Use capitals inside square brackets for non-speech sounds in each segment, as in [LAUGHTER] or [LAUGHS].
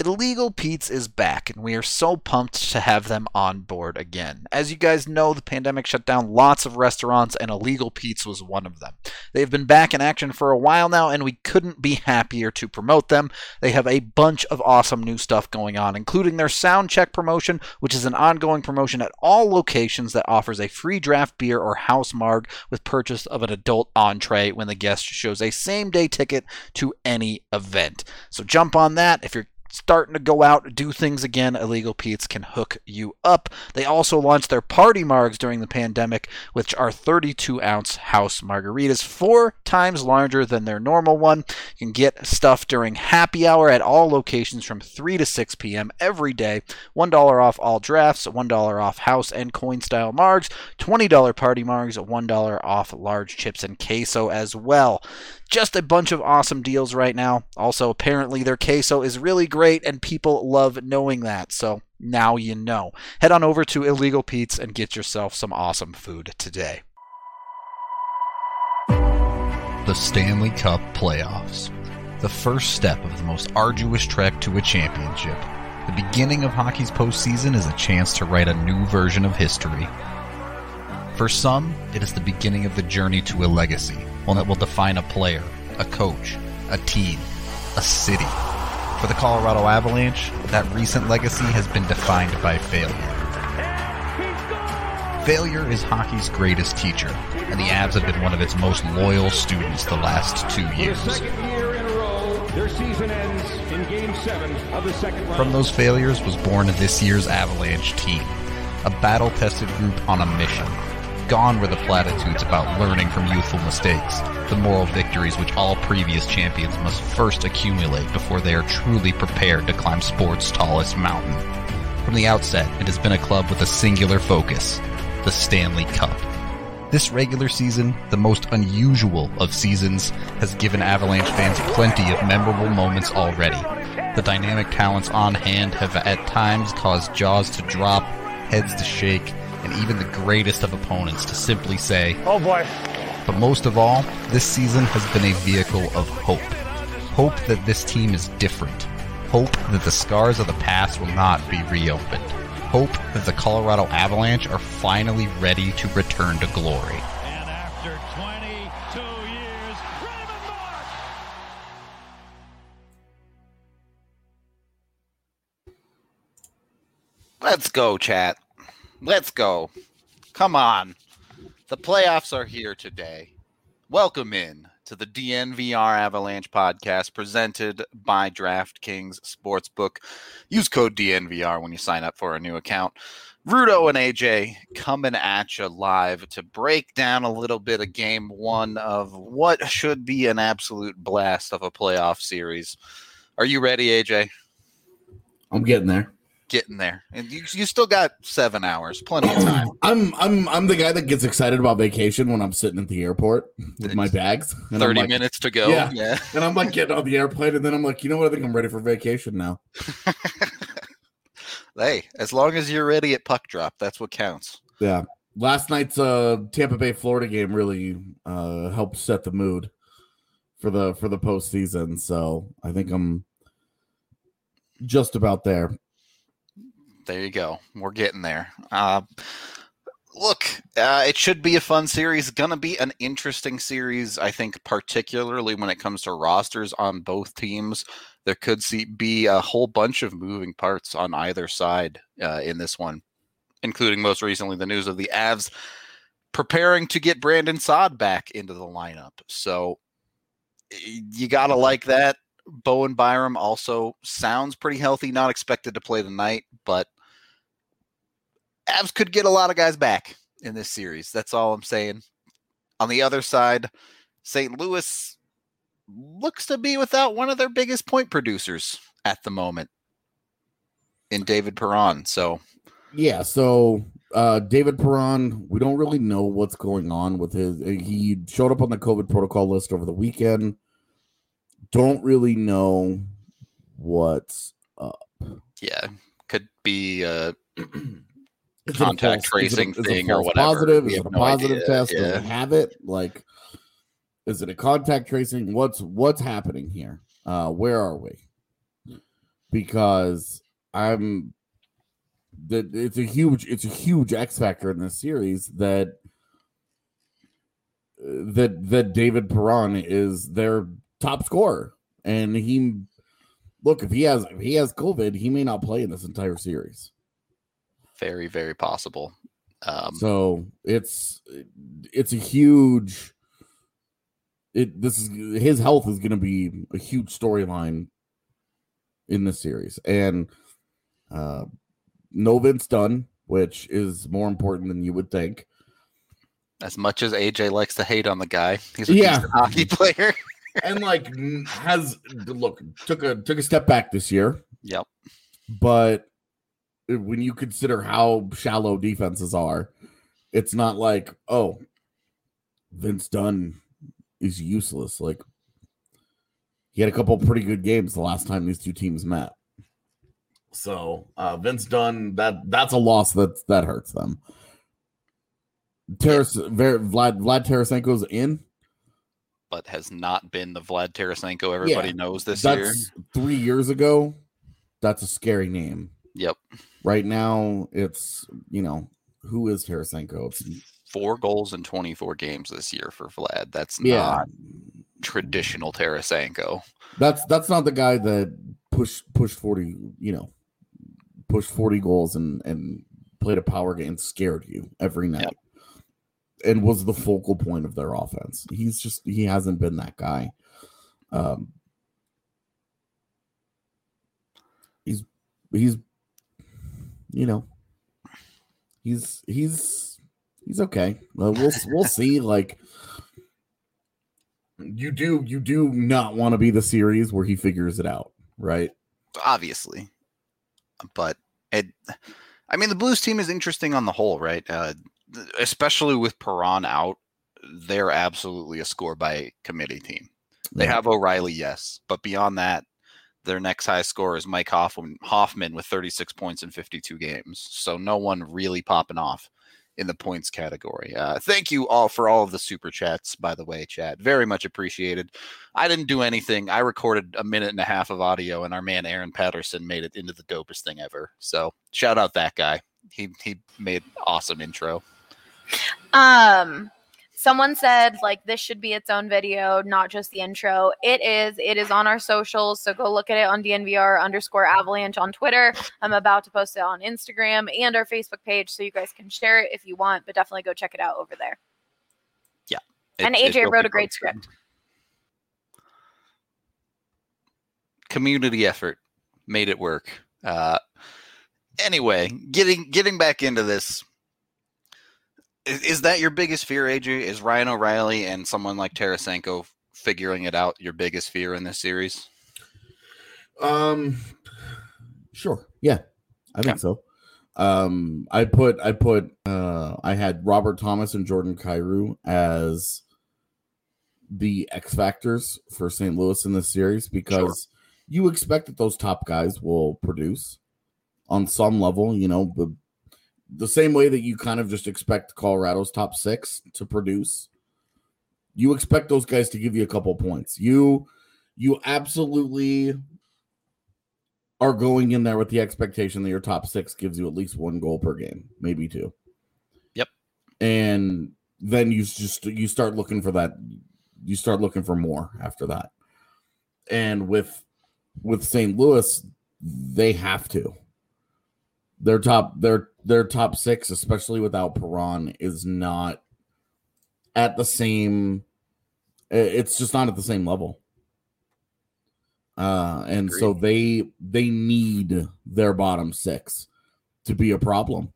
Illegal Pete's is back, and we are so pumped to have them on board again. As you guys know, the pandemic shut down lots of restaurants, and Illegal Pete's was one of them. They've been back in action for a while now, and we couldn't be happier to promote them. They have a bunch of awesome new stuff going on, including their Sound Check promotion, which is an ongoing promotion at all locations that offers a free draft beer or house marg with purchase of an adult entree when the guest shows a same day ticket to any event. So jump on that if you're starting to go out, do things again, Illegal Pete's can hook you up. They also launched their party margs during the pandemic, which are 32 ounce house margaritas, four times larger than their normal one. You can get stuff during happy hour at all locations from 3 to 6 p.m. every day. $1 off all drafts, $1 off house and coin style margs, $20 party margs, $1 off large chips and queso as well. Just a bunch of awesome deals right now. Also, apparently, their queso is really great, and people love knowing that. So now you know. Head on over to Illegal Pete's and get yourself some awesome food today. The Stanley Cup Playoffs. The first step of the most arduous trek to a championship. The beginning of hockey's postseason is a chance to write a new version of history. For some, it is the beginning of the journey to a legacy, one that will define a player, a coach, a team, a city. For the Colorado Avalanche, that recent legacy has been defined by failure. Failure is hockey's greatest teacher, and the Avs have been one of its most loyal students the last two years. Their season ends in game seven of the second round. From those failures was born this year's Avalanche team, a battle tested group on a mission. Gone were the platitudes about learning from youthful mistakes, the moral victories which all previous champions must first accumulate before they are truly prepared to climb sport's tallest mountain. From the outset, it has been a club with a singular focus the Stanley Cup. This regular season, the most unusual of seasons, has given Avalanche fans plenty of memorable moments already. The dynamic talents on hand have at times caused jaws to drop, heads to shake, and even the greatest of opponents to simply say, Oh boy. but most of all, this season has been a vehicle of hope. Hope that this team is different. Hope that the scars of the past will not be reopened. Hope that the Colorado Avalanche are finally ready to return to glory. And after 22 years, Raymond Mark. Let's go, chat. Let's go. Come on. The playoffs are here today. Welcome in to the DNVR Avalanche podcast presented by DraftKings Sportsbook. Use code DNVR when you sign up for a new account. Rudo and AJ coming at you live to break down a little bit of game one of what should be an absolute blast of a playoff series. Are you ready, AJ? I'm getting there. Getting there. And you, you still got seven hours, plenty of time. [CLEARS THROAT] I'm I'm I'm the guy that gets excited about vacation when I'm sitting at the airport with my bags. 30 like- minutes to go. Yeah. yeah. [LAUGHS] And I'm like getting on the airplane, and then I'm like, you know what? I think I'm ready for vacation now. [LAUGHS] Hey, as long as you're ready at puck drop, that's what counts. Yeah. Last night's uh Tampa Bay Florida game really uh helped set the mood for the for the postseason. So I think I'm just about there. There you go. We're getting there. Uh, look, uh, it should be a fun series. Going to be an interesting series, I think, particularly when it comes to rosters on both teams. There could see, be a whole bunch of moving parts on either side uh, in this one, including most recently the news of the Avs preparing to get Brandon Saad back into the lineup. So you got to like that. Bowen Byram also sounds pretty healthy, not expected to play tonight, but Avs could get a lot of guys back in this series. That's all I'm saying. On the other side, St. Louis looks to be without one of their biggest point producers at the moment in David Perron. So Yeah, so uh David Perron, we don't really know what's going on with his he showed up on the COVID protocol list over the weekend. Don't really know what's up. yeah, could be uh, Is it a Contact false- is it a- tracing is it a thing or whatever. Positive? We Is it a no positive idea, test? Does yeah. it have it? Like, is it a contact tracing? What's what's happening here? Uh, where are we? because I'm that it's a huge it's a huge X factor in this series that that that David Perron is their top scorer and he look if he has if he has COVID he may not play in this entire series. Very very possible. Um, so it's it's a huge it this is his health is going to be a huge storyline in this series and uh no Vince Dunn, which is more important than you would think. As much as AJ likes to hate on the guy, he's a Yeah. hockey [LAUGHS] player. and like has look took a took a step back this year, yep. but when you consider how shallow defenses are, it's not like oh, Vince Dunn is useless. Like he had a couple pretty good games the last time these two teams met. So uh Vince Dunn, that that's a loss that that hurts them. Teres, Ver, Vlad Vlad Tarasenko's in. But has not been the Vlad Tarasenko everybody Yeah, knows this year. Three years ago. That's a scary name. Yep. Right now, it's you know who is Tarasenko? It's, Four goals in 24 games this year for Vlad. That's yeah, not traditional Tarasenko. that's that's not the guy that pushed pushed forty. You know, pushed forty goals and and played a power game, and scared you every night, and was the focal point of their offense. He's just he hasn't been that guy. Um, he's he's you know he's he's he's okay. We'll we'll [LAUGHS] see. Like you do you do not want to be the series where he figures it out, right? obviously. But it, I mean, the Blues team is interesting on the whole, right? Uh, especially with Perron out, they're absolutely a score by committee team. They Yeah. have O'Reilly, yes, but beyond that, their next high score is Mike Hoffman, Hoffman with 36 points in 52 games. So no one really popping off in the points category. Uh, thank you all for all of the super chats, by the way, chat. Very much appreciated. I didn't do anything. I recorded a minute and a half of audio, and our man Aaron Patterson made it into the dopest thing ever. So shout out that guy. He he made awesome intro. Um, someone said like this should be its own video, not just the intro. It is. It is on our socials, so go look at it on DNVR underscore Avalanche on Twitter. I'm about to post it on Instagram and our Facebook page, so you guys can share it if you want. But definitely go check it out over there. It- and AJ wrote a great script. Community effort made it work. Uh, anyway, getting getting back into this. Is, is that your biggest fear, AJ? Is Ryan O'Reilly and someone like Tarasenko figuring it out your biggest fear in this series? Um, sure. Yeah, I think so. Um, I put I put uh I had Robert Thomas and Jordan Kyrou as the X factors for St. Louis in this series because you expect that those top guys will produce on some level. You know, the same way that you kind of just expect Colorado's top six to produce. You expect those guys to give you a couple points. You you absolutely are going in there with the expectation that your top six gives you at least one goal per game, maybe two. Yep. And then you just you start looking for that. You start looking for more after that. And with with St. Louis, they have to. Their top their their top six, especially without Perron, is not at the same. It's just not at the same level. Uh and so they they need their bottom six to be a problem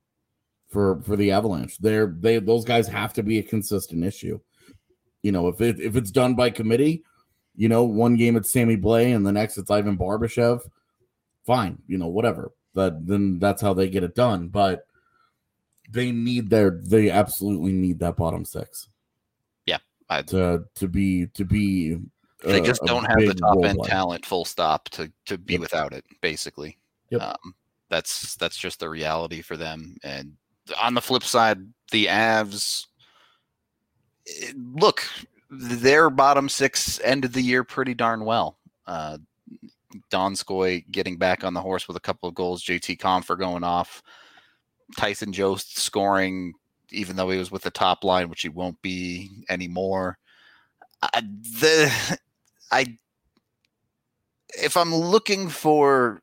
for for the avalanche. They're they those guys have to be a consistent issue. You know if it if it's done by committee you know one game it's sammy Blais and the next it's ivan barbashev fine you know whatever but then that's how they get it done but they need their they absolutely need that bottom six Yeah, I- to to be to be They uh, just don't have the top end player. talent, full stop, to to be Yep. without it. Basically, Yep. um, that's that's just the reality for them. And on the flip side, the Avs eh, look their bottom six ended the year pretty darn well. Uh, Donskoi getting back on the horse with a couple of goals, JT Compher going off, Tyson Jost scoring, even though he was with the top line, which he won't be anymore. I, the I if I'm looking for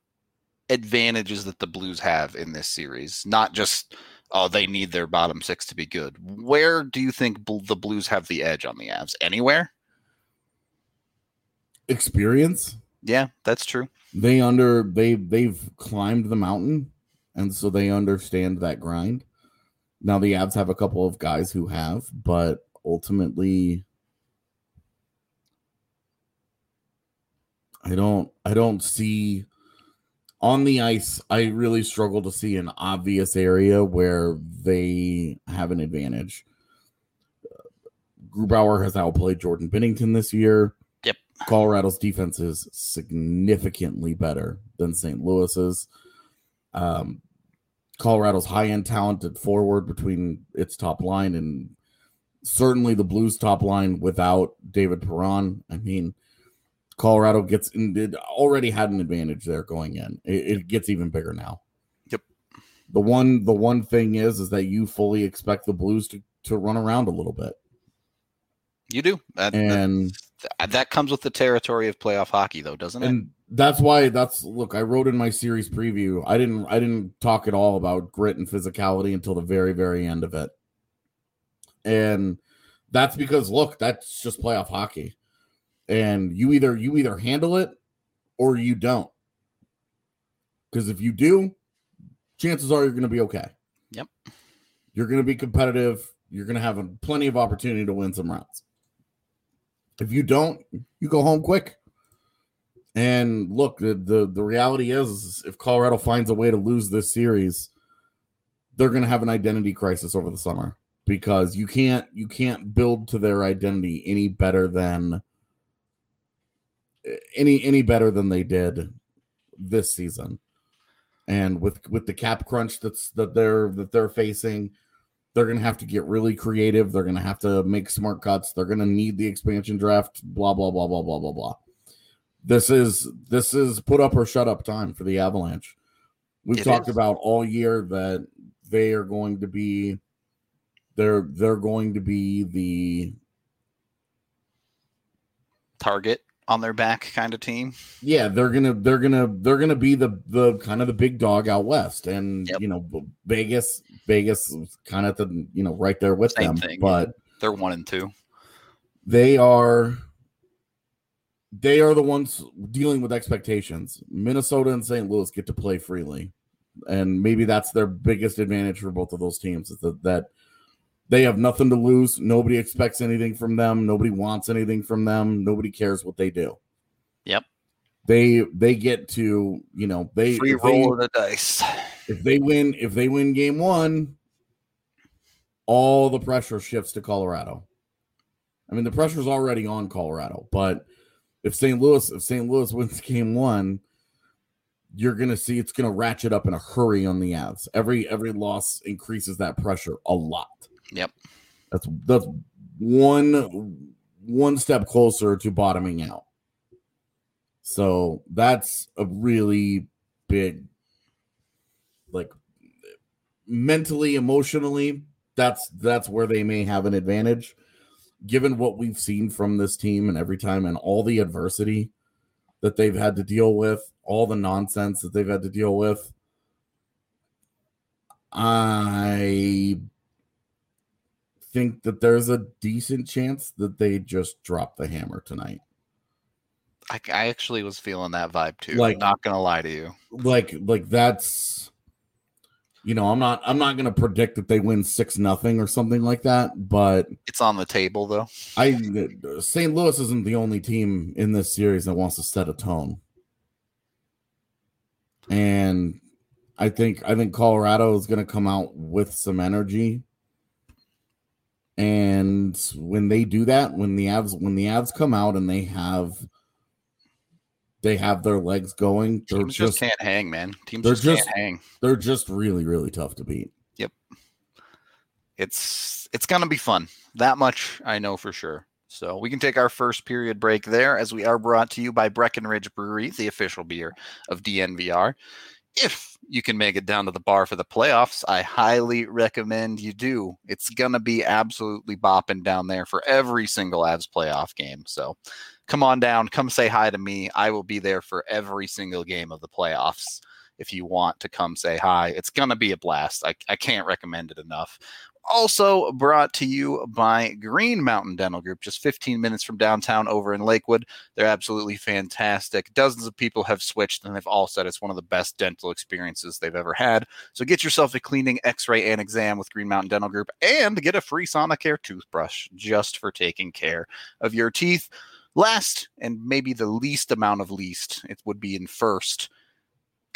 advantages that the Blues have in this series, not just oh they need their bottom six to be good. Where do you think bl- the Blues have the edge on the Avs? Anywhere? Experience. Yeah, that's true. They under they they've climbed the mountain, and so they understand that grind. Now the Avs have a couple of guys who have, but ultimately, I don't I don't see on the ice. I really struggle to see an obvious area where they have an advantage. Grubauer has outplayed Jordan Binnington this year. Colorado's defense is significantly better than St. Louis's. Um, Colorado's high end talented forward between its top line and certainly the Blues top line without David Perron. I mean, Colorado gets it already had an advantage there going in. It, it gets even bigger now. Yep. The one the one thing is is that you fully expect the Blues to to run around a little bit. You do. That, And that, that comes with the territory of playoff hockey, though, doesn't it? and that's why that's look i wrote in my series preview i didn't i didn't talk at all about grit and physicality until the very very end of it and that's because look that's just playoff hockey and you either you either handle it or you don't because if you do chances are you're going to be okay Yep. you're going to be competitive you're going to have a, plenty of opportunity to win some rounds if you don't you go home quick and look, the, the the reality is, if Colorado finds a way to lose this series, they're going to have an identity crisis over the summer because you can't you can't build to their identity any better than any any better than they did this season. And with with the cap crunch that's that they're that they're facing, they're going to have to get really creative. They're going to have to make smart cuts. They're going to need the expansion draft. Blah blah blah blah blah blah blah this is this is put up or shut up time for the Avalanche. We've It talked is. about all year that they are going to be they're they're going to be the Target on their back kind of team. yeah they're gonna they're gonna they're gonna be the the kind of the big dog out west and Yep. you know Vegas Vegas kind of the you know right there with Same them thing, but They're one and two. they are they are the ones dealing with expectations. Minnesota and St. Louis get to play freely. And maybe that's their biggest advantage for both of those teams is that, that they have nothing to lose. Nobody expects anything from them. Nobody wants anything from them. Nobody cares what they do. Yep. They they get to, you know, they Free if they, roll of the dice. if they win if they win game 1, all the pressure shifts to Colorado. I mean, the pressure's already on Colorado, but if St. Louis if St. Louis [LAUGHS] wins game one, you're gonna see it's gonna ratchet up in a hurry on the Avs. Every every loss increases that pressure a lot. Yep. That's that's one one step closer to bottoming out. So that's a really big like mentally, emotionally, that's that's where they may have an advantage given what we've seen from this team and every time and all the adversity that they've had to deal with, all the nonsense that they've had to deal with. I think that there's a decent chance that they just drop the hammer tonight. I, I actually was feeling that vibe too. Like- not gonna lie to you. Like like that's you know, I'm not I'm not going to predict that they win 6 nothing or something like that, but It's on the table though. I St. Louis isn't the only team in this series that wants to set a tone. And I think I think Colorado is going to come out with some energy. And when they do that, when the Avs when the Avs come out and they have they have their legs going, they're Teams just, just can't hang, man. Teams they're just, just- can't hang. they're just really really tough to beat. Yep. It's it's gonna be fun. That much I know for sure. So we can take our first period break there as we are brought to you by Breckenridge Brewery, the official beer of DNVR. If you can make it down to the bar for the playoffs, I highly recommend you do. It's going to be absolutely bopping down there for every single Avs playoff game. So come on down, come say hi to me. I will be there for every single game of the playoffs if you want to come say hi. It's going to be a blast. I, I can't recommend it enough also brought to you by Green Mountain Dental Group, just 15 minutes from downtown over in Lakewood. They're absolutely fantastic. Dozens of people have switched, and they've all said it's one of the best dental experiences they've ever had. So get yourself a cleaning, x ray, and exam with Green Mountain Dental Group and get a free Sonicare toothbrush just for taking care of your teeth. Last, and maybe the least amount of least, it would be in first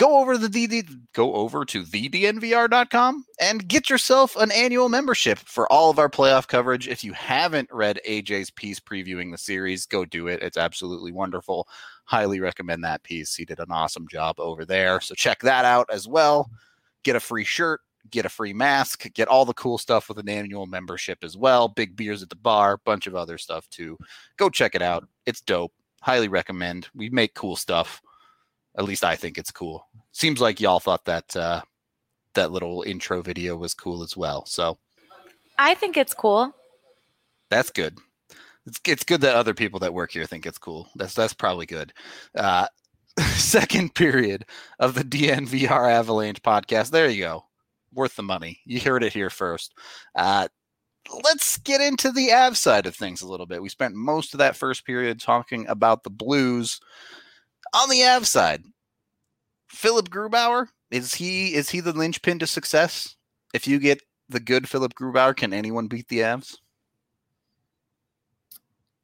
go over to the DD, go over to thednvr.com and get yourself an annual membership for all of our playoff coverage. If you haven't read AJ's piece previewing the series, go do it. It's absolutely wonderful. Highly recommend that piece. He did an awesome job over there. So check that out as well. Get a free shirt, get a free mask, get all the cool stuff with an annual membership as well. Big beers at the bar, bunch of other stuff too. Go check it out. It's dope. Highly recommend. We make cool stuff. At least I think it's cool. Seems like y'all thought that uh, that little intro video was cool as well. So I think it's cool. that's good. It's it's good that other people that work here think it's cool. That's that's probably good. Uh, [LAUGHS] second period of the DNVR Avalanche podcast. There you go. Worth the money. You heard it here first. Uh, let's get into the Av side of things a little bit. We spent most of that first period talking about the Blues. On the Av side, Philipp Grubauer is he is he the linchpin to success? If you get the good Philipp Grubauer, can anyone beat the Avs?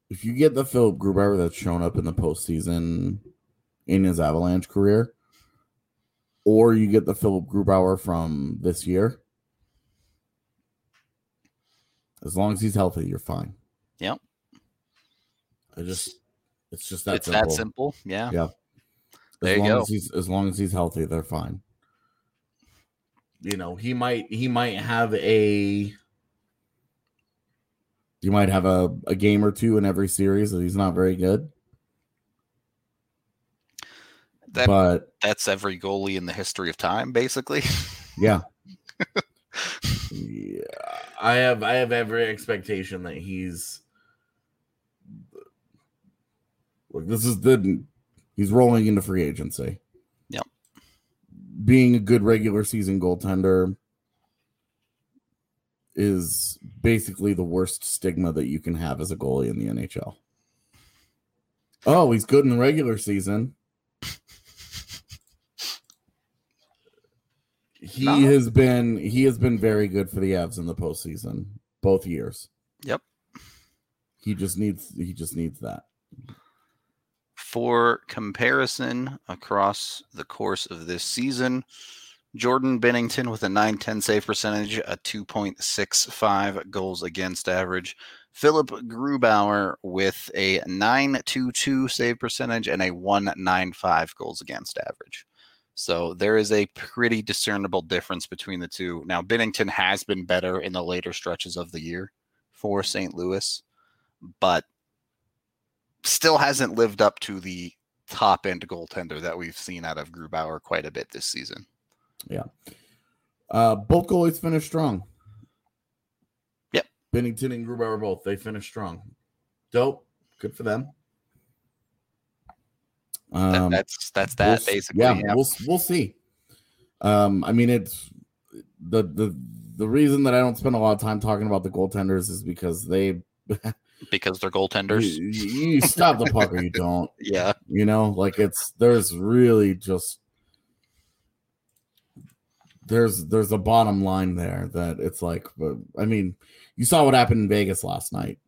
If you get the Philipp Grubauer that's shown up in the postseason in his Avalanche career, or you get the Philip Grubauer from this year, as long as he's healthy, you're fine. Yep. I just, it's just that it's simple. that simple. Yeah. Yeah. There as you long go. As, he's, as long as he's healthy, they're fine. You know, he might he might have a you might have a, a game or two in every series that he's not very good. That but that's every goalie in the history of time, basically. [LAUGHS] yeah. yeah. I have I have every expectation that he's look, this is the he's rolling into free agency. Yep. Being a good regular season goaltender is basically the worst stigma that you can have as a goalie in the NHL. Oh, he's good in the regular season. He No. has been he has been very good for the Avs in the postseason both years. Yep. He just needs he just needs that. For comparison across the course of this season, Jordan Binnington with a 910 save percentage, a 2.65 goals against average. Philipp Grubauer with a 922 save percentage and a 195 goals against average. So there is a pretty discernible difference between the two. Now, Binnington has been better in the later stretches of the year for St. Louis, but still hasn't lived up to the top end goaltender that we've seen out of Grubauer quite a bit this season. Yeah. Uh both goalies finished strong. Yep. Binnington and Grubauer both they finished strong. Dope. Good for them. That- Um, that's that's we'll that basically. Yeah, yeah. we'll we'll see. Um, I mean, it's the the the reason that I don't spend a lot of time talking about the goaltenders is because they [LAUGHS] because they're you, goaltenders. you stop the puck or you don't. [LAUGHS] yeah, You know, like it's there's really just there's there's a bottom line there that it's like, but I mean, you saw what happened in Vegas last night.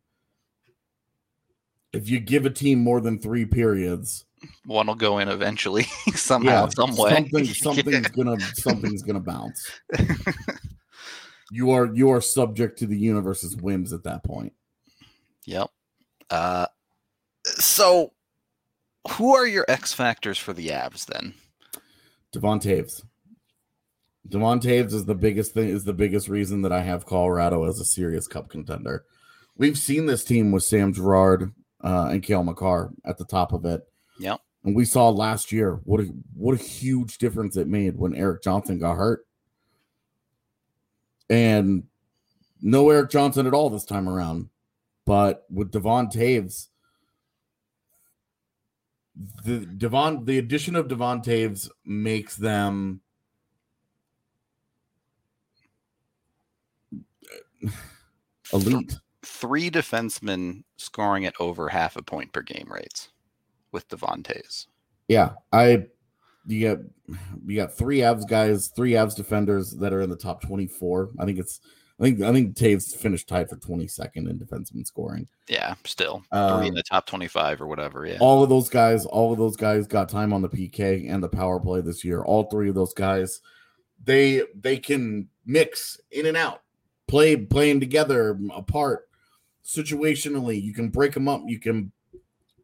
If you give a team more than three periods, one will go in eventually [LAUGHS] somehow, some way. something [LAUGHS] something's gonna something's gonna bounce. you are you are subject to the universe's whims at that point. Yep. Uh, so, who are your X factors for the Avs then? Devon Toews. Devon Toews is the biggest thing is the biggest reason that I have Colorado as a serious cup contender. we've seen this team with Sam Girard uh, and Cale Makar at the top of it. Yep. And we saw last year what a what a huge difference it made when Erik Johnson got hurt. And no Erik Johnson at all this time around. But with Devon Toews, the Devon the addition of Devon Toews makes them [SIGHS] elite. Three defensemen scoring at over half a point per game rates with Devontae's. Yeah, I you got you got three Avs guys, three Avs defenders that are in the top twenty four. I think it's I think I think Toews finished tied for twenty second in defenseman scoring. Yeah, still Um, in the top twenty-five or whatever. Yeah, All of those guys, all of those guys got time on the PK and the power play this year. All three of those guys, they they can mix in and out, play playing together apart situationally. You can break them up. You can.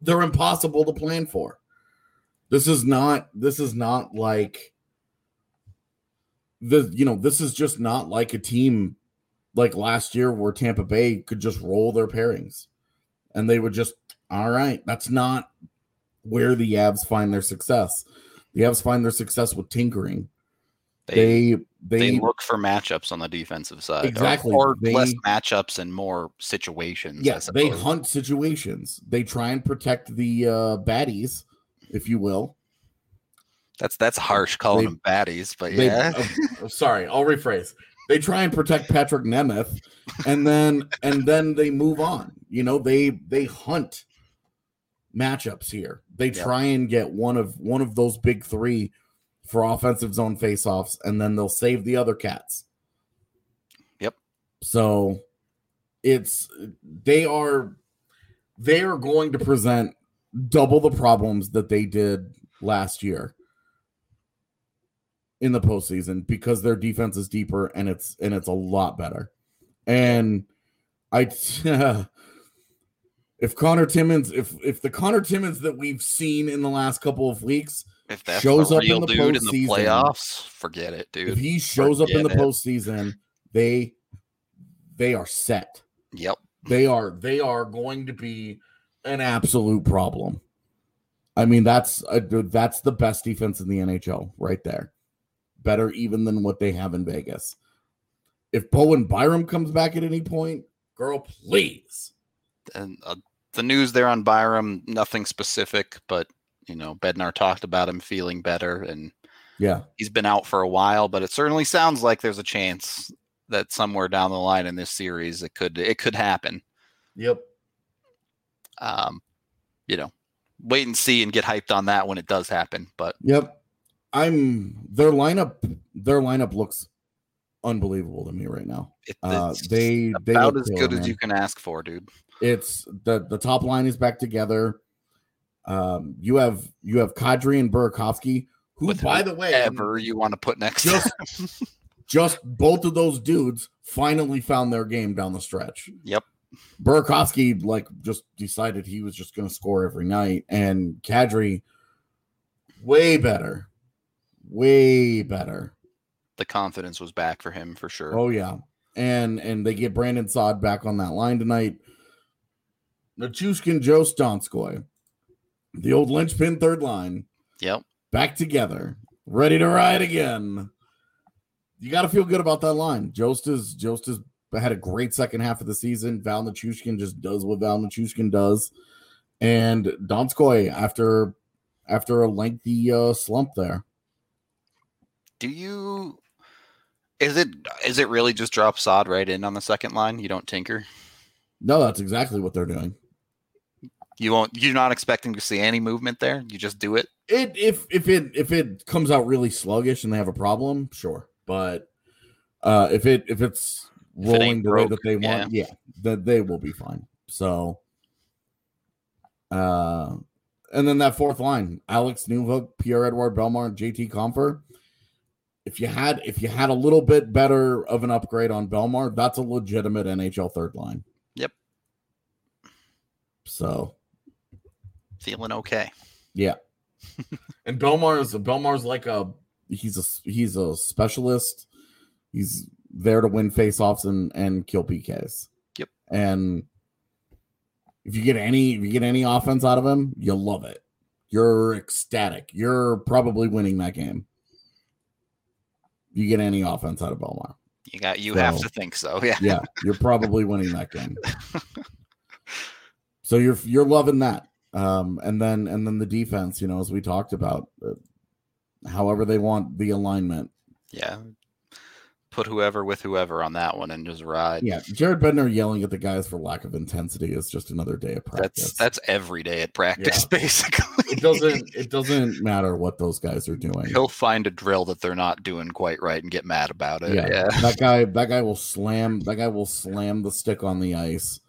They're impossible to plan for. This is not. This is not like the. You know, this is just not like a team like last year where Tampa Bay could just roll their pairings, and they would just all right, that's not where the Avs find their success. The Avs find their success with tinkering. they, They they, they look for matchups on the defensive side, Exactly. or, They- less matchups and more situations. Yes, they hunt situations. They try and protect the uh baddies, if you will. That's that's harsh calling They- them baddies, but They, yeah, uh, sorry, I'll rephrase. They try and protect Patrik Nemeth, and then and then they move on. You know, they they hunt matchups here. They Yeah. try and get one of one of those big three for offensive zone faceoffs, and then they'll save the other cats. Yep. So it's they are they are going to present double the problems that they did last year in the postseason because their defense is deeper and it's and it's a lot better. And I [LAUGHS] if Conor Timmins if if the Conor Timmins that we've seen in the last couple of weeks if that's shows up in the dude in the playoffs, forget it, dude. if he shows up in the it. postseason, they they are set. Yep. They are they are going to be an absolute problem. I mean, that's a, that's the best defense in the NHL right there. Better even than what they have in Vegas. If Bowen Byram comes back at any point, girl, please. and uh, the news there on Byram, nothing specific, but you know, Bednar talked about him feeling better, and Yeah, he's been out for a while. But it certainly sounds like there's a chance that somewhere down the line in this series, it could it could happen. yep. Um, you know, wait and see and get hyped on that when it does happen. But Yep. I'm their lineup their lineup looks unbelievable to me right now. Uh, they they about as killer, good as you can ask for, dude. It's the the top line is back together. Um, you have you have Kadri and Burakovsky, who, With by the way, Ever you want to put next just [LAUGHS] just both of those dudes finally found their game down the stretch. Yep. Burakovsky like just decided he was just going to score every night, and Kadri way better, way better. the confidence was back for him for sure. Oh yeah, and and they get Brandon Saad back on that line tonight. Nichushkin, Joe Donskoi, the old linchpin third line, Yep. back together, ready to ride again. You got to feel good about that line. Jost is Jost has had a great second half of the season. Val Nichushkin just does what Val Nichushkin does, and Donskoi after after a lengthy uh, slump there. Do you is it is it really just drop Saad right in on the second line? You don't tinker? No, that's exactly what they're doing. You won't you're not expecting to see any movement there? You just do it? It if if it if it comes out really sluggish and they have a problem, sure. But uh if it if it's If it rolling the way that they want, yeah, that they will be fine. So uh and then that fourth line, Alex Newhook, Pierre-Edouard Bellemare, JT Compher. If you had if you had a little bit better of an upgrade on Bellemare, that's a legitimate NHL third line. Yep. So Feeling okay. Yeah. [LAUGHS] and Bellemare's Bellemare's like a he's a he's a specialist. He's there to win faceoffs and and kill PKs. Yep. And if you get any if you get any offense out of him, you love it. You're ecstatic. You're probably winning that game. You get any offense out of Bellemare. You got you have to think so. [LAUGHS] Yeah. Yeah, you're probably winning that game. [LAUGHS] So you're you're loving that. Um, and then and then the defense, you know, as we talked about, uh, however they want the alignment. Yeah. Put whoever with whoever on that one and just ride. Yeah, Jared Bednar yelling at the guys for lack of intensity is just another day of practice. That's that's every day at practice, Yeah. [LAUGHS] basically. it doesn't it doesn't matter what those guys are doing. He'll find a drill that they're not doing quite right and get mad about it. yeah, Yeah. that [LAUGHS] guy that guy will slam that guy will slam the stick on the ice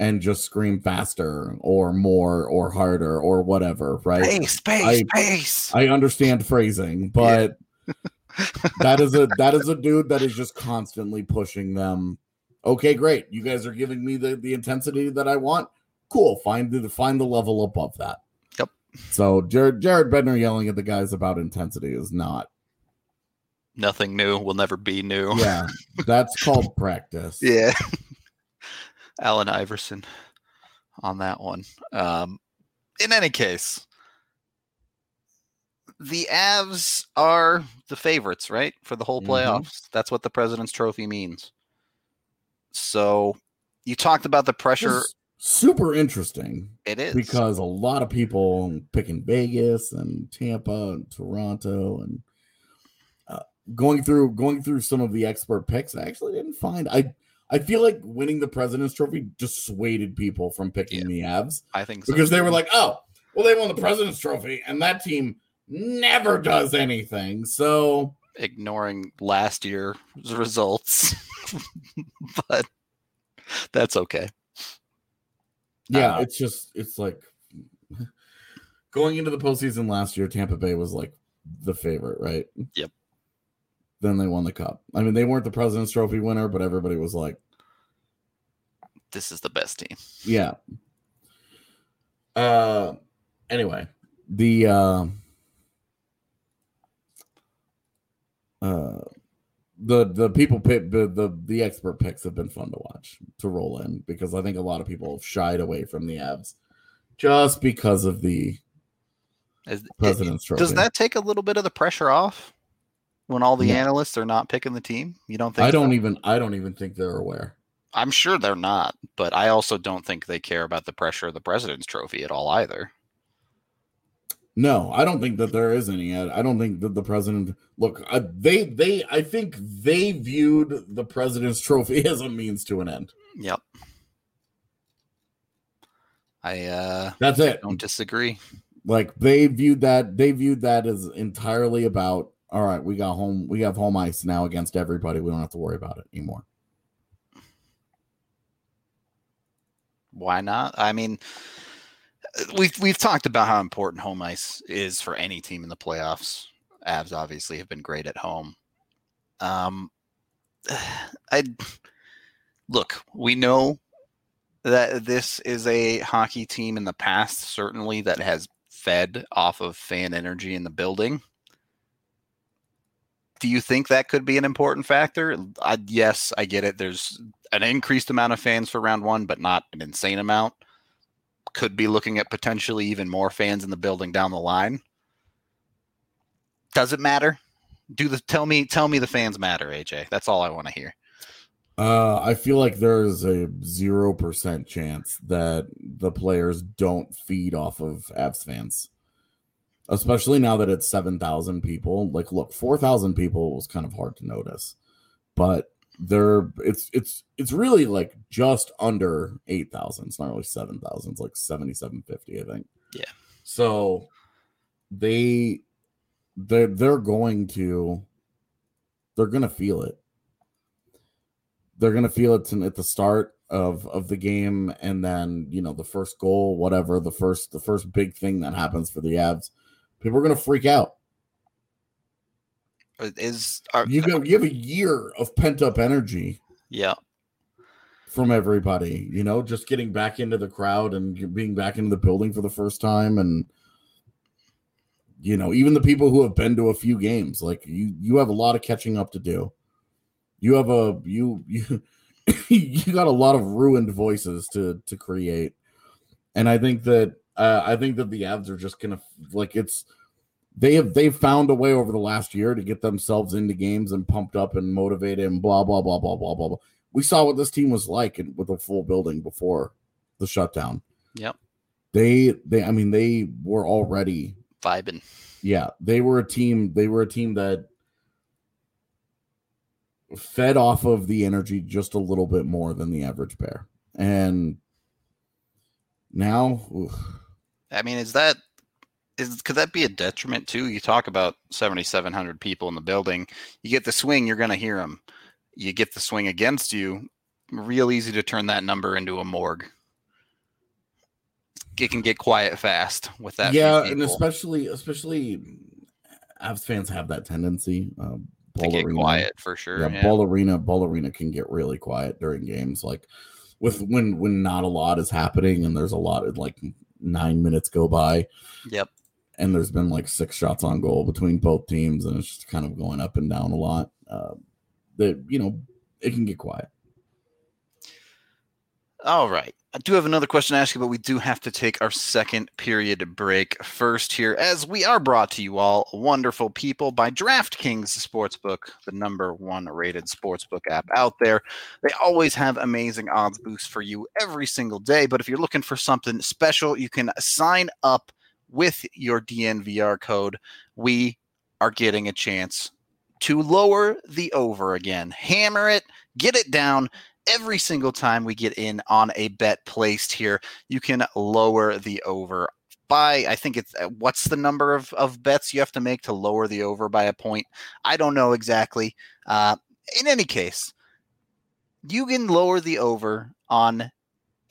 and just scream faster or more or harder or whatever, right? Pace, pace, I- pace. I understand phrasing, but [LAUGHS] that is a that is a dude that is just constantly pushing them. Okay, great. You guys are giving me the the intensity that I want. Cool. Find the find the level above that. Yep. So Jared Jared Bednar yelling at the guys about intensity is not. Nothing new will never be new. Yeah, that's called [LAUGHS] practice. Yeah. Allen Iverson on that one. Um, in any case, the Avs are the favorites, right? For the whole Mhm. playoffs. That's what the President's Trophy means. So you talked about the pressure. It's super interesting It is. because a lot of people picking Vegas and Tampa and Toronto and uh, going through going through some of the expert picks. I actually didn't find I I feel like winning the President's Trophy dissuaded people from picking the Avs I think so. because they were like, oh, well, they won the President's Trophy and that team never does anything. So ignoring last year's results. [LAUGHS] but that's okay. yeah, Uh, it's just it's like going into the postseason last year, Tampa Bay was like the favorite, right? Yep. Then they won the cup. I mean, they weren't the President's Trophy winner, but everybody was like, This is the best team. yeah. Uh anyway, the uh uh the the people pick the, the the expert picks have been fun to watch to roll in because I think a lot of people have shied away from the Avs just because of the Is- President's Trophy. Does that take a little bit of the pressure off when all the No. analysts are not picking the team? You don't think I don't so? even I don't even think they're aware. I'm sure they're not, but I also don't think they care about the pressure of the President's Trophy at all either. No, I don't think that there is any. I don't think that the president look. Uh, they they I think they viewed the president's trophy [LAUGHS] as a means to an end. Yep. I uh, That's it. don't disagree. Like they viewed that they viewed that as entirely about. All right, we got home. We have home ice now against everybody. We don't have to worry about it anymore. Why not? I mean, we've we've talked about how important home ice is for any team in the playoffs. Avs obviously have been great at home. Um, [SIGHS] I look. We know that this is a hockey team in the past, certainly that has fed off of fan energy in the building. Do you think that could be an important factor? I, yes, I get it. There's an increased amount of fans for round one, but not an insane amount. Could be looking at potentially even more fans in the building down the line. Does it matter? Do the tell me tell me the fans matter, AJ. That's all I want to hear. Uh, I feel like there's a zero percent chance that the players don't feed off of Avs fans, especially now that it's seven thousand people. Like, look, four thousand people was kind of hard to notice, but they're it's it's it's really like just under eight thousand. It's not really seven thousand. It's like seventy seven fifty, I think. Yeah. So they they're they're going to they're gonna feel it they're gonna feel it at the start of of the game and then you know the first goal whatever the first the first big thing that happens for the Avs people are gonna freak out Is are, you go you have a year of pent up energy. Yeah. From everybody you know just getting back into the crowd and being back into the building for the first time and you know even the people who have been to a few games like you you have a lot of catching up to do. You have a you you [LAUGHS] you got a lot of ruined voices to to create. And I think that uh, I think that the Avs are just gonna like it's they have they've found a way over the last year to get themselves into games and pumped up and motivated and blah blah blah blah blah blah blah. We saw what this team was like in, with a full building before the shutdown. Yep. They they I mean they were already Vibing. yeah, they were a team they were a team that fed off of the energy just a little bit more than the average pair. And now oof, I mean, is that is could that be a detriment too? You talk about seventy seven hundred people in the building. You get the swing, you're going to hear them. You get the swing against you, real easy to turn that number into a morgue. It can get quiet fast with that. yeah, and especially especially Avs fans have that tendency. Um, get Arena- quiet for sure. Yeah, yeah. Ball Arena, Ball Arena can get really quiet during games, like with when when not a lot is happening and there's a lot of like nine minutes go by Yep. And there's been like six shots on goal between both teams and it's just kind of going up and down a lot. Uh, that you know it can get quiet. All right. I do have another question to ask you, but we do have to take our second period break first here, as we are brought to you all, wonderful people, by DraftKings Sportsbook, the number one rated sportsbook app out there. They always have amazing odds boosts for you every single day. But if you're looking for something special, you can sign up with your DNVR code. We are getting a chance to lower the over again. Hammer it, get it down every single time we get in on a bet placed here, you can lower the over by I think it's uh, what's the number of, of bets you have to make to lower the over by a point. I don't know exactly. Uh, in any case, you can lower the over on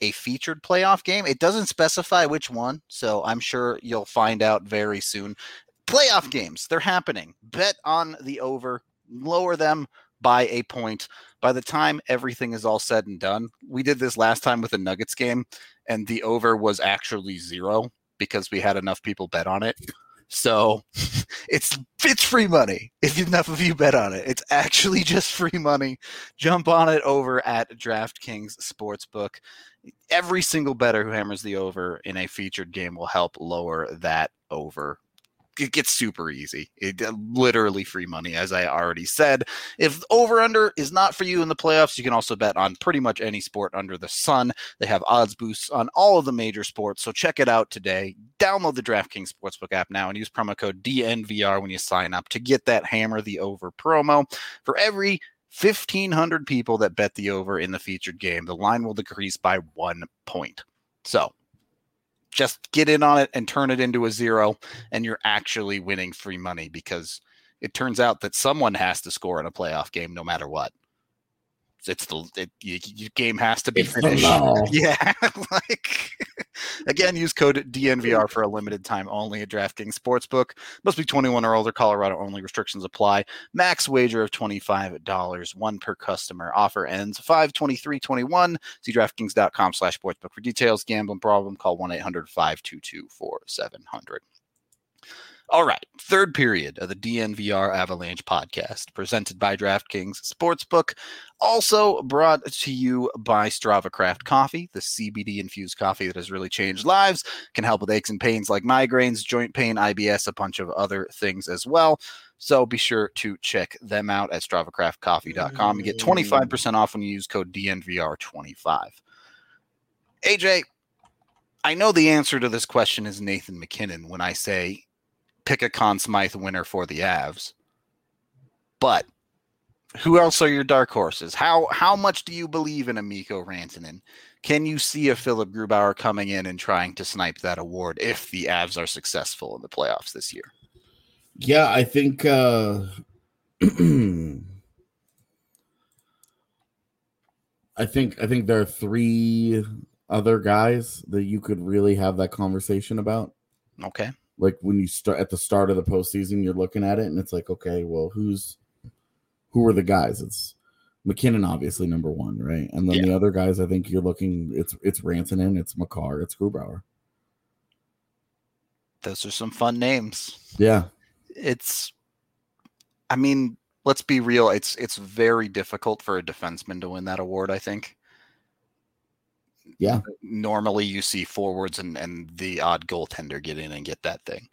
a featured playoff game. It doesn't specify which one, so I'm sure you'll find out very soon. Playoff games, they're happening. Bet on the over, lower them by a point by the time everything is all said and done, we did this last time with the Nuggets game, and the over was actually zero because we had enough people bet on it. So [LAUGHS] it's it's free money if enough of you bet on it. It's actually [LAUGHS] just free money. Jump on it over at DraftKings Sportsbook. Every single better who hammers the over in a featured game will help lower that over it gets super easy. It uh, literally free money, as I already said. If over under is not for you in the playoffs, you can also bet on pretty much any sport under the sun. They have odds boosts on all of the major sports, so check it out today. Download the DraftKings Sportsbook app now and use promo code DNVR when you sign up to get that hammer the over promo. For every 1,500 people that bet the over in the featured game, the line will decrease by one point. So just get in on it and turn it into a zero, and you're actually winning free money because it turns out that someone has to score in a playoff game no matter what. It's the it, you, you game has to be It's finished. [LAUGHS] Yeah, [LAUGHS] like again, use code DNVR for a limited time only at DraftKings Sportsbook. Must be 21 or older. Colorado only. Restrictions apply. Max wager of $25, one per customer. Offer ends 52321. See DraftKings.com slash sportsbook for details. Gambling problem, call 1-800-522-4700. All right, third period of the DNVR Avalanche podcast, presented by DraftKings Sportsbook, also brought to you by Strava Craft Coffee, the CBD infused coffee that has really changed lives, can help with aches and pains like migraines, joint pain, IBS, a bunch of other things as well. So be sure to check them out at StravaCraftCoffee.com and get 25% off when you use code DNVR25. AJ, I know the answer to this question is Nathan MacKinnon when I say pick a Conn Smythe winner for the Avs. But who else are your dark horses? How how much do you believe in Amico Rantanen? Can you see a Philipp Grubauer coming in and trying to snipe that award if the Avs are successful in the playoffs this year? Yeah, I think uh [CLEARS THROAT] I think I think there are three other guys that you could really have that conversation about. Okay. Like when you start at the start of the postseason, you're looking at it and it's like, okay, well, who's who are the guys? It's MacKinnon, obviously number one, right? And then the other guys, I think you're looking. It's it's Rantanen, it's Makar, it's Grubauer. Those are some fun names. Yeah, It's I mean, let's be real, it's it's very difficult for a defenseman to win that award, I think. Yeah. Normally, you see forwards and and the odd goaltender get in and get that thing.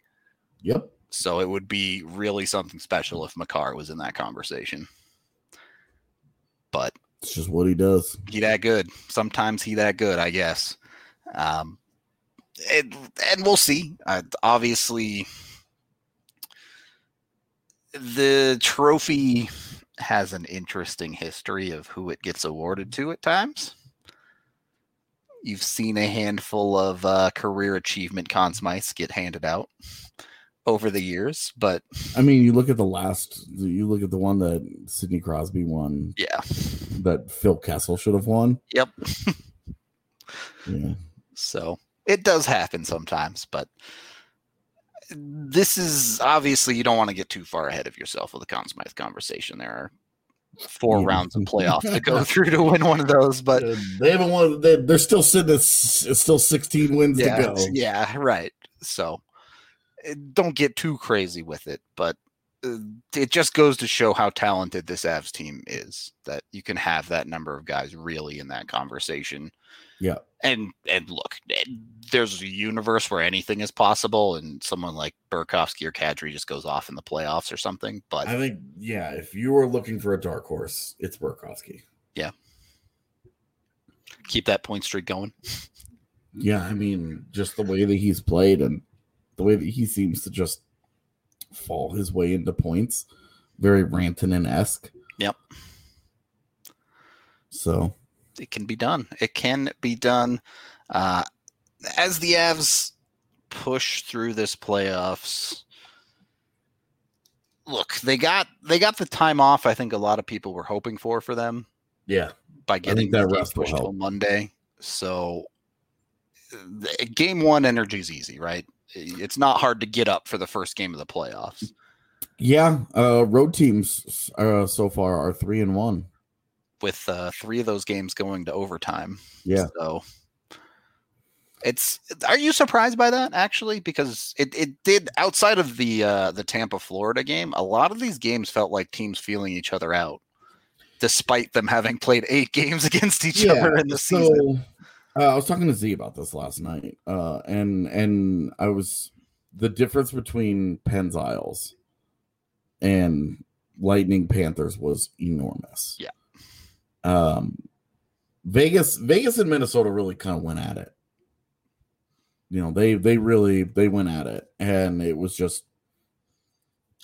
Yep. So it would be really something special if Makar was in that conversation. But It's just what he does. he that good. Sometimes he that good, I guess. Um, and, and we'll see. Uh, obviously, the trophy has an interesting history of who it gets awarded to at times. You've seen a handful of uh, career achievement Conn Smythes get handed out over the years, but I mean, you look at the last, you look at the one that Sidney Crosby won, yeah, that Phil Kessel should have won. yep. Yeah. So it does happen sometimes, but this is obviously you don't want to get too far ahead of yourself with the Conn Smythe conversation. There are four Yeah. rounds of [LAUGHS] playoffs to go [LAUGHS] through to win one of those, but Uh, they haven't won. They, they're still sitting at it's still 16 wins yeah, to go. yeah, right. So eh, don't get too crazy with it, but uh, it just goes to show how talented this Avs team is that you can have that number of guys really in that conversation. Yeah. And and look, eh, there's a universe where anything is possible, and someone like Burakovsky or Kadri just goes off in the playoffs or something. But I think, yeah, if you were looking for a dark horse, it's Burakovsky. Yeah. Keep that point streak going. Yeah, I mean, just the way that he's played and the way that he seems to just fall his way into points, very Rantanen esque. Yep. So, it can be done. It can be done. Uh, as the Avs push through this playoffs, look, they got they got the time off. I think a lot of people were hoping for for them yeah, by getting that rest pushed till. Monday. So, the- game one energy is easy, right? It's not hard to get up for the first game of the playoffs. yeah. Uh, road teams uh, so far are three and one. With uh, three of those games going to overtime. Yeah. So it's are you surprised by that actually? Because it, it did outside of the uh, the Tampa Florida game, a lot of these games felt like teams feeling each other out, despite them having played eight [LAUGHS] games against each other in the season. Uh, I was talking to Z about this last night, uh, and and I was the difference between Penn's Isles and Lightning Panthers was enormous. Yeah. Um, Vegas, Vegas, and Minnesota really kind of went at it. You know, they they really they went at it, and it was just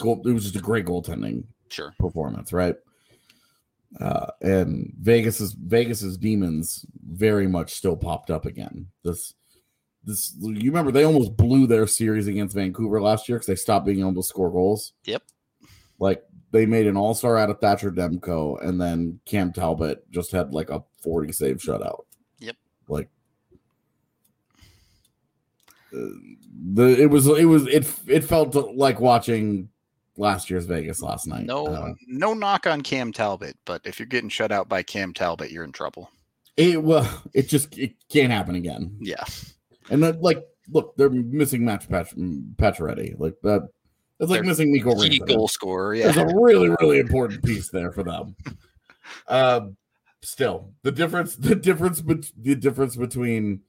goal. It was just a great goaltending Sure. performance, right? Uh, and Vegas's Vegas's demons very much still popped up again. This this you remember they almost blew their series against Vancouver last year because they stopped being able to score goals. Yep. Like they made an all star out of Thatcher Demko, and then Cam Talbot just had like a 40 save shutout. Yep. Like uh, the it was it was it it felt like watching last year's Vegas last night. No Uh, no knock on Cam Talbot, but if you're getting shut out by Cam Talbot, you're in trouble. It well, [LAUGHS] it just it can't happen again. Yeah. And then, like, look, they're missing Match Patch Pacioretty. Like that, it's like missing Nico Key goal scorer. Yeah, it's a really, really [LAUGHS] important piece there for them. Um, still, the difference, the difference, bet- the difference between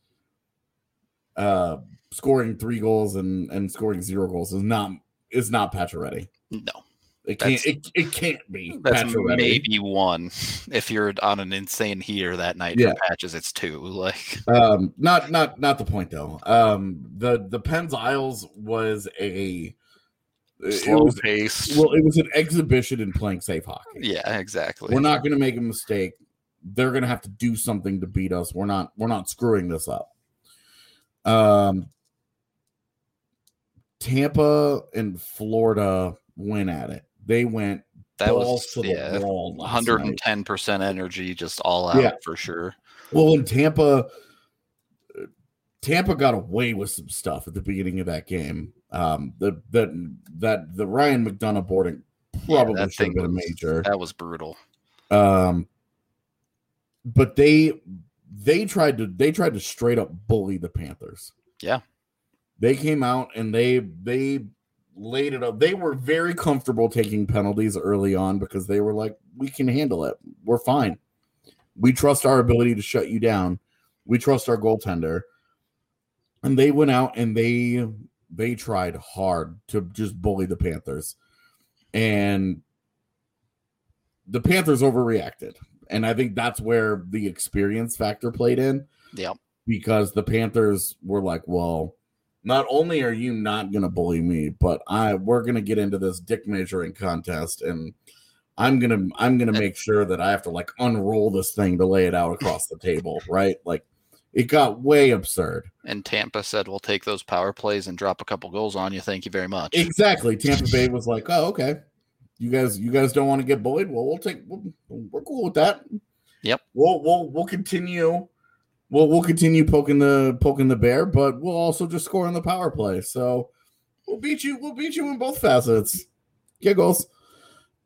uh scoring three goals and and scoring zero goals is not is not Pacioretty. No. It can't. It, it can't be That's maybe one. If you're on an insane heater that night Yeah. for patches, it's two. Like Um, not not not the point though. Um, the the Penn's Isles was a slow was paced. well, it was an exhibition in playing safe hockey. yeah, exactly. We're not going to make a mistake. They're going to have to do something to beat us. We're not. We're not screwing this up. Um, Tampa and Florida went at it. They went that balls was to the yeah, wall. 110% energy, just all out Yeah. for sure. Well, in Tampa, Tampa got away with some stuff at the beginning of that game. Um, the that that the Ryan McDonagh boarding probably that should have been a major. That was brutal. Um, but they they tried to they tried to straight up bully the Panthers. Yeah. They came out and they they laid it up. They were very comfortable taking penalties early on because they were like, we can handle it. We're fine. We trust our ability to shut you down. We trust our goaltender. And they went out and they they tried hard to just bully the Panthers. And the Panthers overreacted. And I think that's where the experience factor played in Yep. because the Panthers were like, well, not only are you not going to bully me, but I we're going to get into this dick measuring contest and I'm going to I'm going to make sure that I have to like unroll this thing to lay it out across the table, right? Like it got way absurd. And Tampa said we'll take those power plays and drop a couple goals on you. Thank you very much. Exactly. Tampa Bay [LAUGHS] was like, "Oh, okay. You guys you guys don't want to get bullied? Well, we'll take we'll, we're cool with that." Yep. We'll we'll we'll continue we'll we'll continue poking the poking the bear, but we'll also just score on the power play. So we'll beat you. We'll beat you in both facets. Giggles,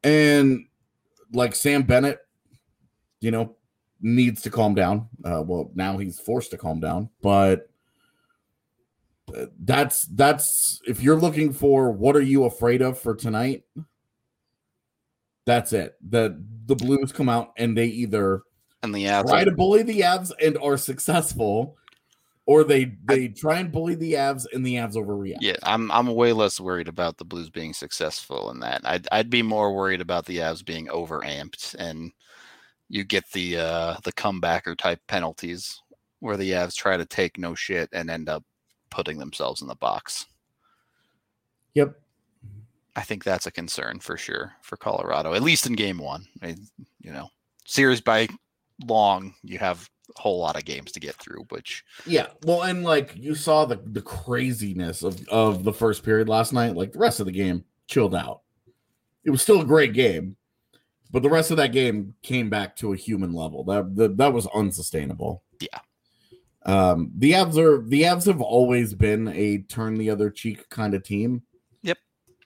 and like Sam Bennett, you know, needs to calm down. Uh, well, now he's forced to calm down, but uh, that's that's if you're looking for what are you afraid of for tonight. That's it. The the Blues come out and they either and the Avs try to bully the Avs and are successful, or they they try and bully the Avs and the Avs overreact. Yeah, I'm I'm way less worried about the Blues being successful in that. I'd I'd be more worried about the Avs being overamped and you get the uh the comebacker type penalties where the Avs try to take no shit and end up putting themselves in the box. Yep. I think that's a concern for sure for Colorado, at least in game one. I mean, you know, series by long, you have a whole lot of games to get through, which Yeah. Well, and like you saw the the craziness of of the first period last night. Like the rest of the game chilled out. It was still a great game, but the rest of that game came back to a human level. That that, that was unsustainable. Yeah. Um, the Avs are the Avs have always been a turn the other cheek kind of team. Yep.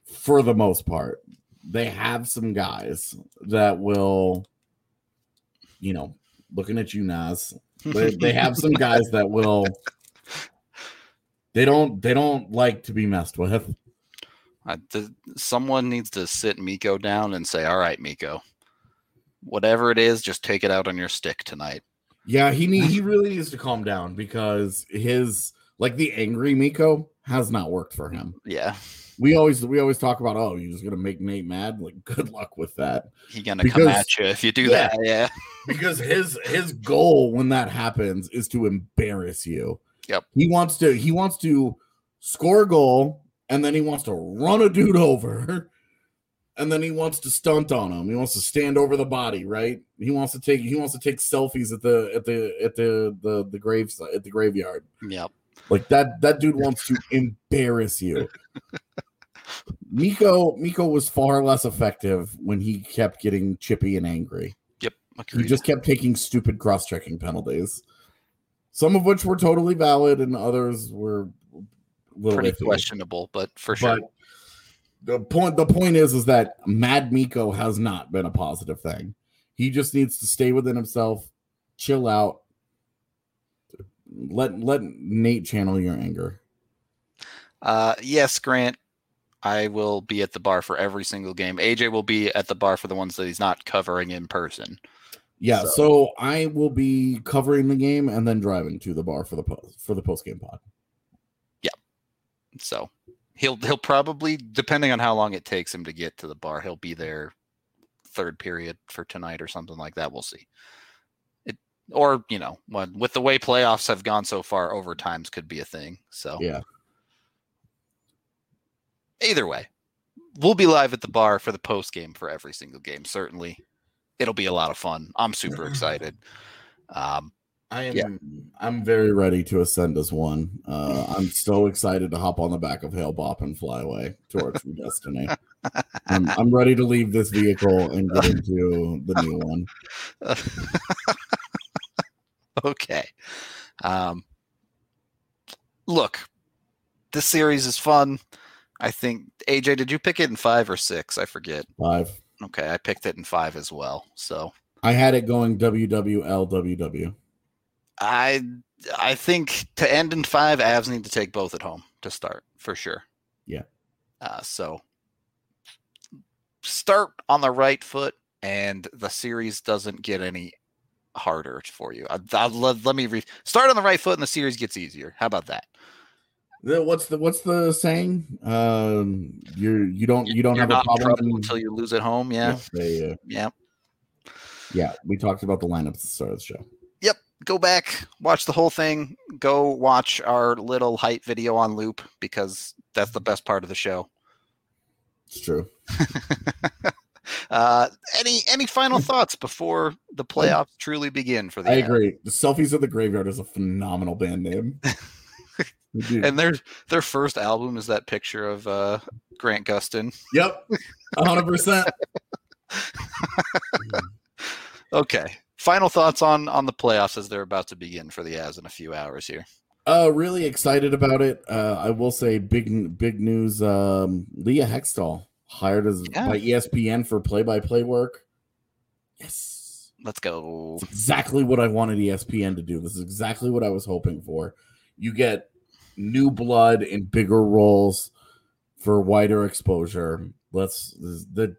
For the most part, they have some guys that will, you know, looking at you, Naz. They, they have some [LAUGHS] guys that will. They don't. They don't like to be messed with. I, th- someone needs to sit Mikko down and say, "All right, Mikko, whatever it is, just take it out on your stick tonight." Yeah, he need [LAUGHS] he really needs to calm down because his like the angry Mikko has not worked for him. Yeah, We always we always talk about oh you're just gonna make Nate mad. Like [LAUGHS] good luck with that he gonna Because- come at you if you do Yeah. that. Yeah, [LAUGHS] because his his goal when that happens is to embarrass you. Yep. He wants to he wants to score a goal and then he wants to run a dude over and then he wants to stunt on him. He wants to stand over the body, right? He wants to take he wants to take selfies at the at the at the the the graves at the graveyard. yep. Like that that dude wants to [LAUGHS] embarrass you. [LAUGHS] Mikko Mikko was far less effective when he kept getting chippy and angry. Yep. He just kept taking stupid cross-checking penalties. Some of which were totally valid and others were pretty iffy. questionable, but for sure. But the point the point is is that Mad Mikko has not been a positive thing. He just needs to stay within himself, chill out. Let let Nate channel your anger. Uh, yes, Grant. I will be at the bar for every single game. AJ will be at the bar for the ones that he's not covering in person. Yeah, So- so, I will be covering the game and then driving to the bar for the post for the post game pod. Yeah. So he'll he'll probably, depending on how long it takes him to get to the bar, he'll be there third period for tonight or something like that. We'll see. It or you know, when, with the way playoffs have gone so far, overtimes could be a thing. So Yeah. either way, we'll be live at the bar for the post game for every single game. Certainly, it'll be a lot of fun. I'm super [LAUGHS] excited. Um, I am Yeah. I'm very ready to ascend as one. Uh, I'm so excited to hop on the back of Hale-Bopp and fly away to our true destiny. I'm, [LAUGHS] I'm ready to leave this vehicle and get into the new one. [LAUGHS] okay. Um, look, this series is fun. I think AJ, did you pick it in five or six? I forget. Five. Okay, I picked it in five as well. So I had it going WWLWW. I I think to end in five, Avs need to take both at home to start for sure. Yeah. Uh, so start on the right foot, and the series doesn't get any harder for you. I, I, let, let me re- start on the right foot, and the series gets easier. How about that? The- What's the what's the saying? Um, you you don't you don't You're have a problem until you lose at home. Yeah, yeah, yeah, yeah. yeah. We talked about the lineups at the start of the show. Go back, watch the whole thing. Go watch our little height video on loop because that's the best part of the show. It's true. [LAUGHS] uh, any any final thoughts before the playoffs truly begin for the? I Avs? agree. The selfies of the graveyard is a phenomenal band name. [LAUGHS] And their their first album is that picture of uh, Grant Gustin. yep, hundred percent. [LAUGHS] Okay. Final thoughts on on the playoffs as they're about to begin for the Avs in a few hours here. Uh, really excited about it. Uh, I will say big big news. Um, Leah Hextall hired as Yeah. by ESPN for play by play work. Yes, Let's go. it's exactly what I wanted ESPN to do. This is exactly what I was hoping for. You get new blood in bigger roles for wider exposure. Let's the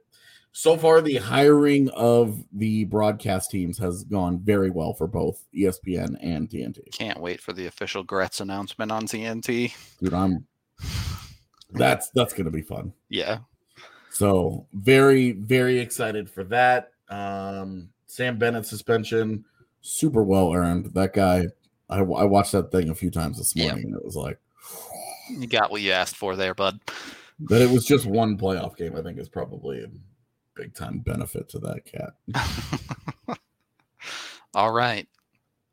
so far the hiring of the broadcast teams has gone very well for both ESPN and TNT. Can't wait for the official Gretz announcement on TNT. Dude, I'm that's that's gonna be fun. Yeah. So very, very excited for that. Um, Sam Bennett suspension, super well earned. That guy, I, I watched that thing a few times this Yeah. morning, and it was like You got what you asked for there, bud. But It was just one playoff game. I think is probably big time benefit to that cat. [LAUGHS] All right.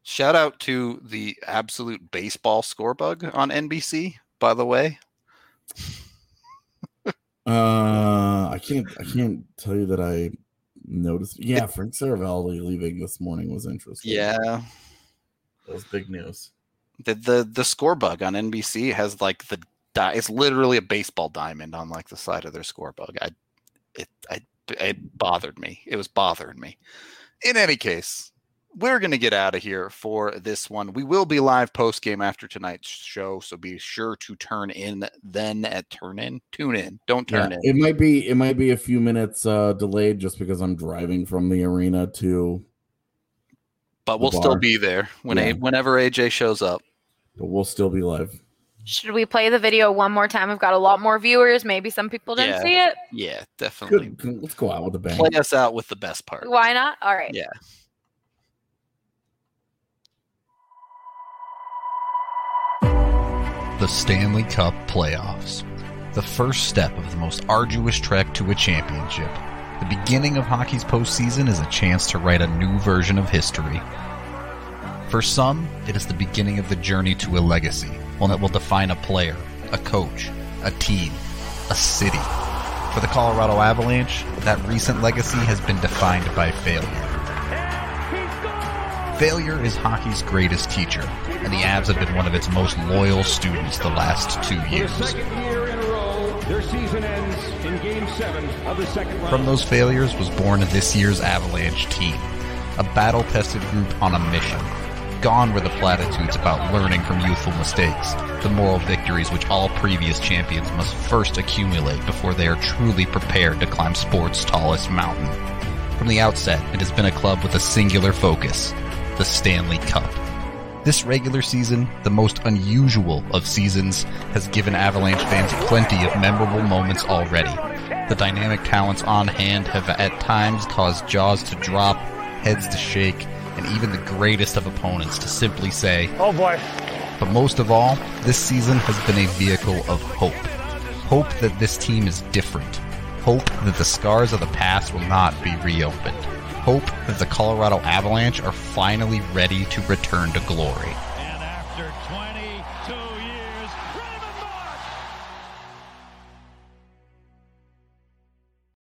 Shout out to the absolute baseball score bug on NBC, by the way. [LAUGHS] Uh, I can't, I can't tell you that I noticed. Yeah, Frank Seravalli leaving this morning was interesting. Yeah. that was big news. The the the score bug on NBC has like the di- it's literally a baseball diamond on like the side of their score bug. I it I it bothered me. It was bothering me. In any case, we're going to get out of here for this one. We will be live post game after tonight's show, so be sure to turn in then at turn in, tune in. Don't turn Yeah, in. it might be it might be a few minutes uh delayed just because I'm driving from the arena to but we'll the still be there when Yeah. a, whenever AJ shows up. but we'll still be live. Should we play the video one more time? We've got a lot more viewers. Maybe some people didn't Yeah. see it. Yeah, definitely. Good. good. Let's go out with a bang. Play us out with the best part. Why not? All right. Yeah. The Stanley Cup Playoffs. The first step of the most arduous trek to a championship. The beginning of hockey's postseason is a chance to write a new version of history. For some, it is the beginning of the journey to a legacy, one that will define a player, a coach, a team, a city. For the Colorado Avalanche, that recent legacy has been defined by failure. Failure is hockey's greatest teacher, and the Avs have been one of its most loyal students the last two years. second year in a row, their season ends in Game 7 of the second round. From those failures was born this year's Avalanche team, a battle tested group on a mission. Gone were the platitudes about learning from youthful mistakes, the moral victories which all previous champions must first accumulate before they are truly prepared to climb sport's tallest mountain. From the outset, it has been a club with a singular focus the Stanley Cup. This regular season, the most unusual of seasons, has given Avalanche fans plenty of memorable moments already. The dynamic talents on hand have at times caused jaws to drop, heads to shake, and even the greatest of opponents to simply say, Oh boy. but most of all, this season has been a vehicle of hope. Hope that this team is different. Hope that the scars of the past will not be reopened. Hope that the Colorado Avalanche are finally ready to return to glory.